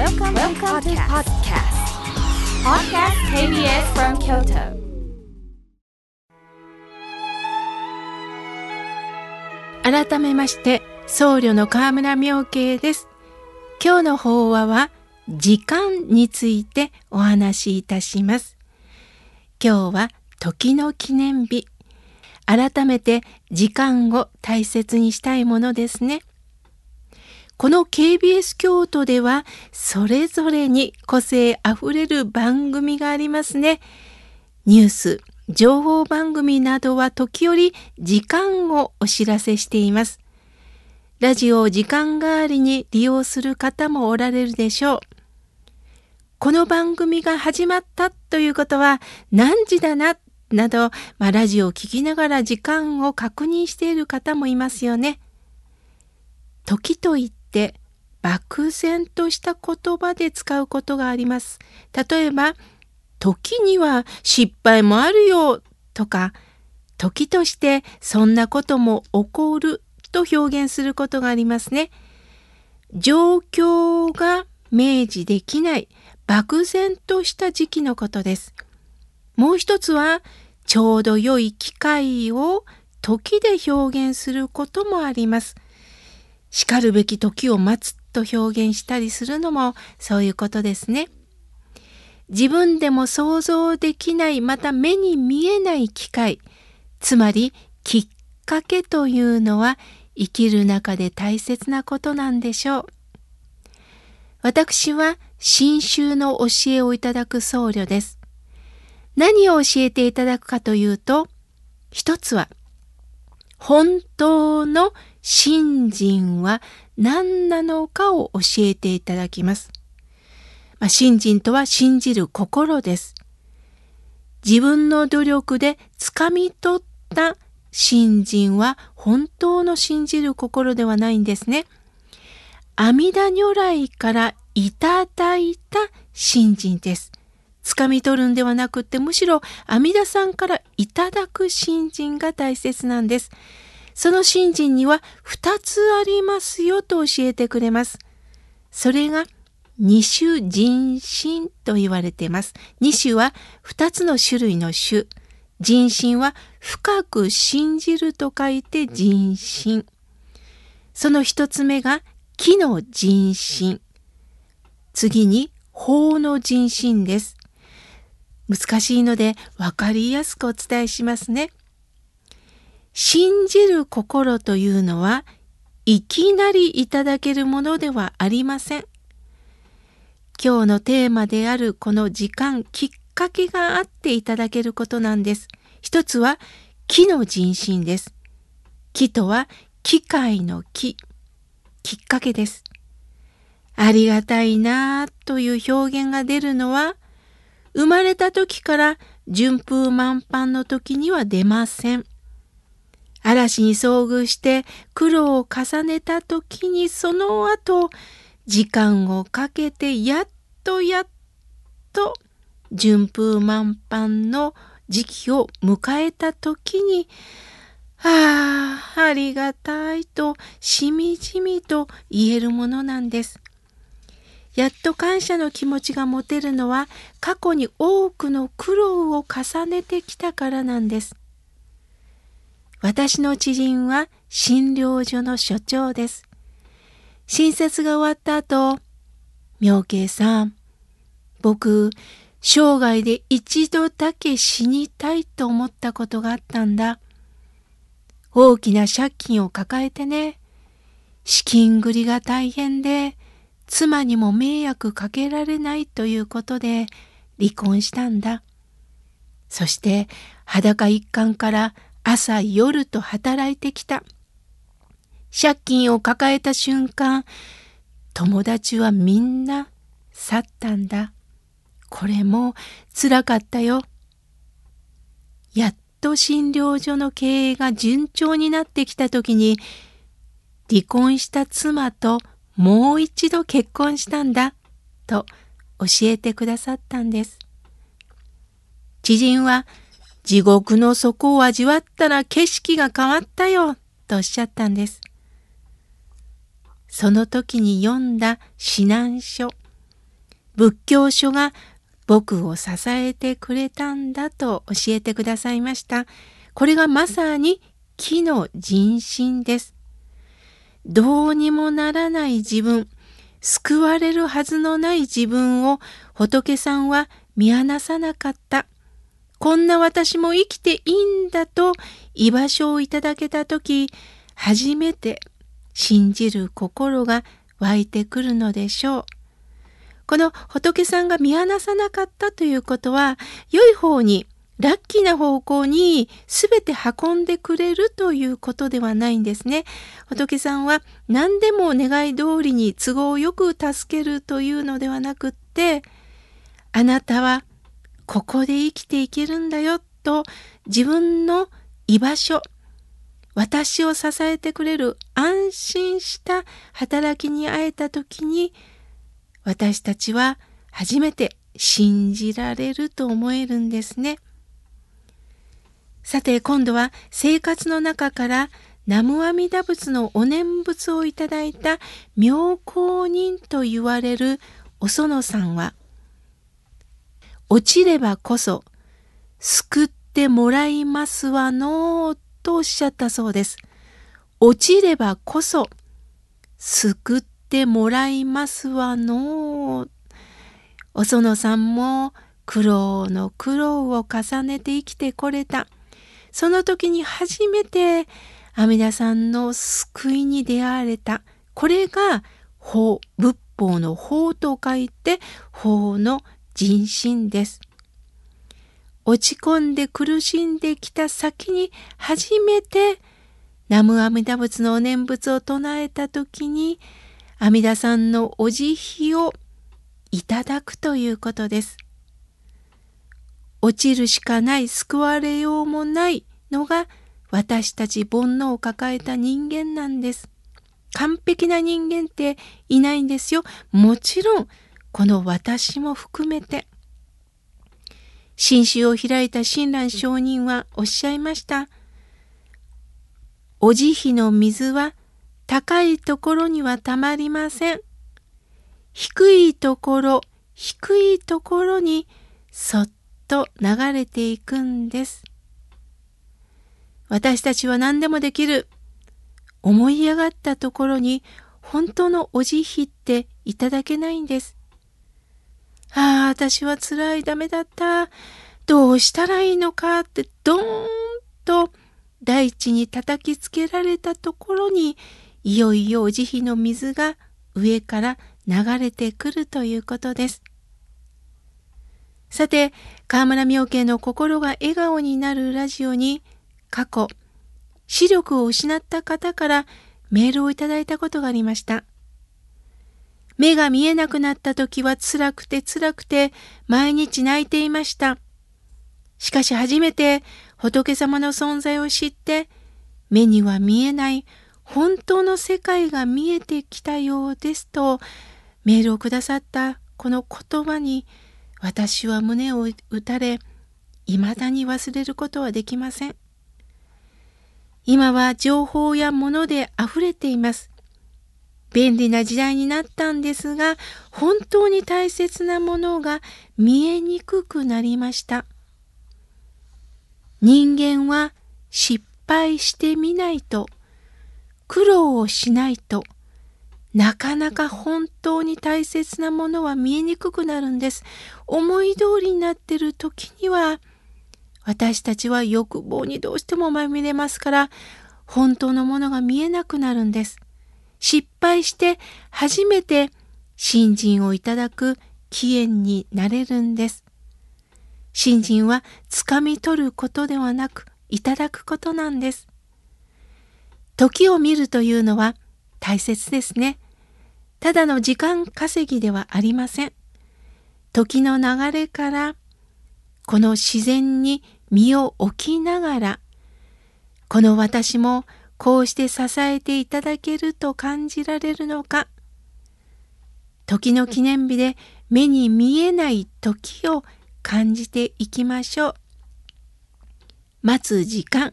Welcome, Welcome to podcast. Podcast KBS from Kyoto. 改めまして僧侶の河村明慶です今日の法話は時間についてお話しいたします今日は時の記念日改めて時間を大切にしたいものですねこの KBS 京都ではそれぞれに個性あふれる番組がありますねニュース情報番組などは時折時間をお知らせしています。ラジオを時間代わりに利用する方もおられるでしょう。この番組が始まったということは何時だな、など、まあ、ラジオを聴きながら時間を確認している方もいますよね。時と言って漠然とした言葉で使うことがあります。例えば、時には失敗もあるよとか時としてそんなことも起こると表現することがありますね。状況が明示できない漠然とした時期のことです。もう一つはちょうど良い機会を時で表現することもあります。しかるべき時を待つと表現したりするのもそういうことですね。自分でも想像できないまた目に見えない機会つまりきっかけというのは生きる中で大切なことなんでしょう。私は新宗の教えをいただく僧侶です。何を教えていただくかというと、一つは、本当の信心は何なのかを教えていただきます。まあ、信心とは信じる心です。自分の努力で掴み取った信心は本当の信じる心ではないんですね。阿弥陀如来からいただいた信心です。掴み取るんではなくってむしろ阿弥陀さんからいただく信心が大切なんです。その信心には2つありますよと教えてくれます。それが二種人心と言われています。二種は二つの種類の種。人心は深く信じると書いて人心。その一つ目が木の人心。次に法の人心です。難しいので分かりやすくお伝えしますね。信じる心というのはいきなりいただけるものではありません。今日のテーマであるこの時間、きっかけがあっていただけることなんです。一つは木の人心です。木とは機械の木。きっかけです。ありがたいなぁという表現が出るのは、生まれた時から順風満帆の時には出ません。嵐に遭遇して苦労を重ねた時にその後時間をかけてやっとやっと順風満帆の時期を迎えた時にああ、ありがたいとしみじみと言えるものなんです。やっと感謝の気持ちが持てるのは過去に多くの苦労を重ねてきたからなんです。私の知人は診療所の所長です。診察が終わった後、妙慶さん、僕、生涯で一度だけ死にたいと思ったことがあったんだ。大きな借金を抱えてね、資金繰りが大変で、妻にも迷惑かけられないということで離婚したんだ。そして裸一貫から朝夜と働いてきた。借金を抱えた瞬間、友達はみんな去ったんだ。これも辛かったよ。やっと診療所の経営が順調になってきた時に、離婚した妻ともう一度結婚したんだ、と教えてくださったんです。知人は、地獄の底を味わったら景色が変わったよ、とおっしゃったんです。その時に読んだ指南書。仏教書が僕を支えてくれたんだと教えてくださいました。これがまさに木の人心です。どうにもならない自分、救われるはずのない自分を仏さんは見放さなかった。こんな私も生きていいんだと居場所をいただけたとき、初めて信じる心が湧いてくるのでしょう。この仏さんが見放さなかったということは、良い方にラッキーな方向に全て運んでくれるということではないんですね。仏さんは何でも願い通りに都合よく助けるというのではなくって、あなたはここで生きていけるんだよと自分の居場所、私を支えてくれる安心した働きに会えた時に私たちは初めて信じられると思えるんですね。さて今度は生活の中から南無阿弥陀仏のお念仏をいただいた妙高人と言われるお園さんは落ちればこそ救ってもらいますわのとおっしゃったそうです。落ちればこそ救ってもらいますわのお園さんも苦労の苦労を重ねて生きてこれた。その時に初めて阿弥陀さんの救いに出会われた。これが法、仏法の法と書いて法の人心です。落ち込んで苦しんできた先に初めて南無阿弥陀仏のお念仏を唱えた時に阿弥陀さんのお慈悲をいただくということです。落ちるしかない、救われようもないのが私たち煩悩を抱えた人間なんです。完璧な人間っていないんですよ。もちろん、この私も含めて。新種を開いた親鸞上人はおっしゃいました。お慈悲の水は高いところにはたまりません。低いところ、低いところにそっと流れていくんです。私たちは何でもできる。思い上がったところに本当のお慈悲っていただけないんです。ああ、私は辛い、ダメだった。どうしたらいいのかってドーンと大地に叩きつけられたところにいよいよお慈悲の水が上から流れてくるということです。さて、河村明慶の心が笑顔になるラジオに過去、視力を失った方からメールをいただいたことがありました。目が見えなくなった時は辛くて辛くて毎日泣いていました。しかし初めて仏様の存在を知って目には見えない本当の世界が見えてきたようですとメールをくださったこの言葉に私は胸を打たれ、未だに忘れることはできません。今は情報や物で溢れています。便利な時代になったんですが、本当に大切なものが見えにくくなりました。人間は失敗してみないと、苦労をしないと、なかなか本当に大切なものは見えにくくなるんです。思い通りになってる時には、私たちは欲望にどうしてもまみれますから、本当のものが見えなくなるんです。失敗して初めて信心をいただく起源になれるんです。信心は掴み取ることではなく、いただくことなんです。時を見るというのは大切ですね。ただの時間稼ぎではありません。時の流れからこの自然に身を置きながらこの私もこうして支えていただけると感じられるのか時の記念日で目に見えない時を感じていきましょう。待つ時間、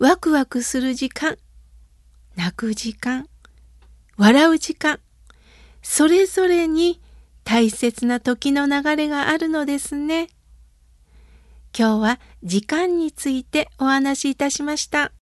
ワクワクする時間、泣く時間、笑う時間、それぞれに大切な時の流れがあるのですね。今日は時間についてお話しいたしました。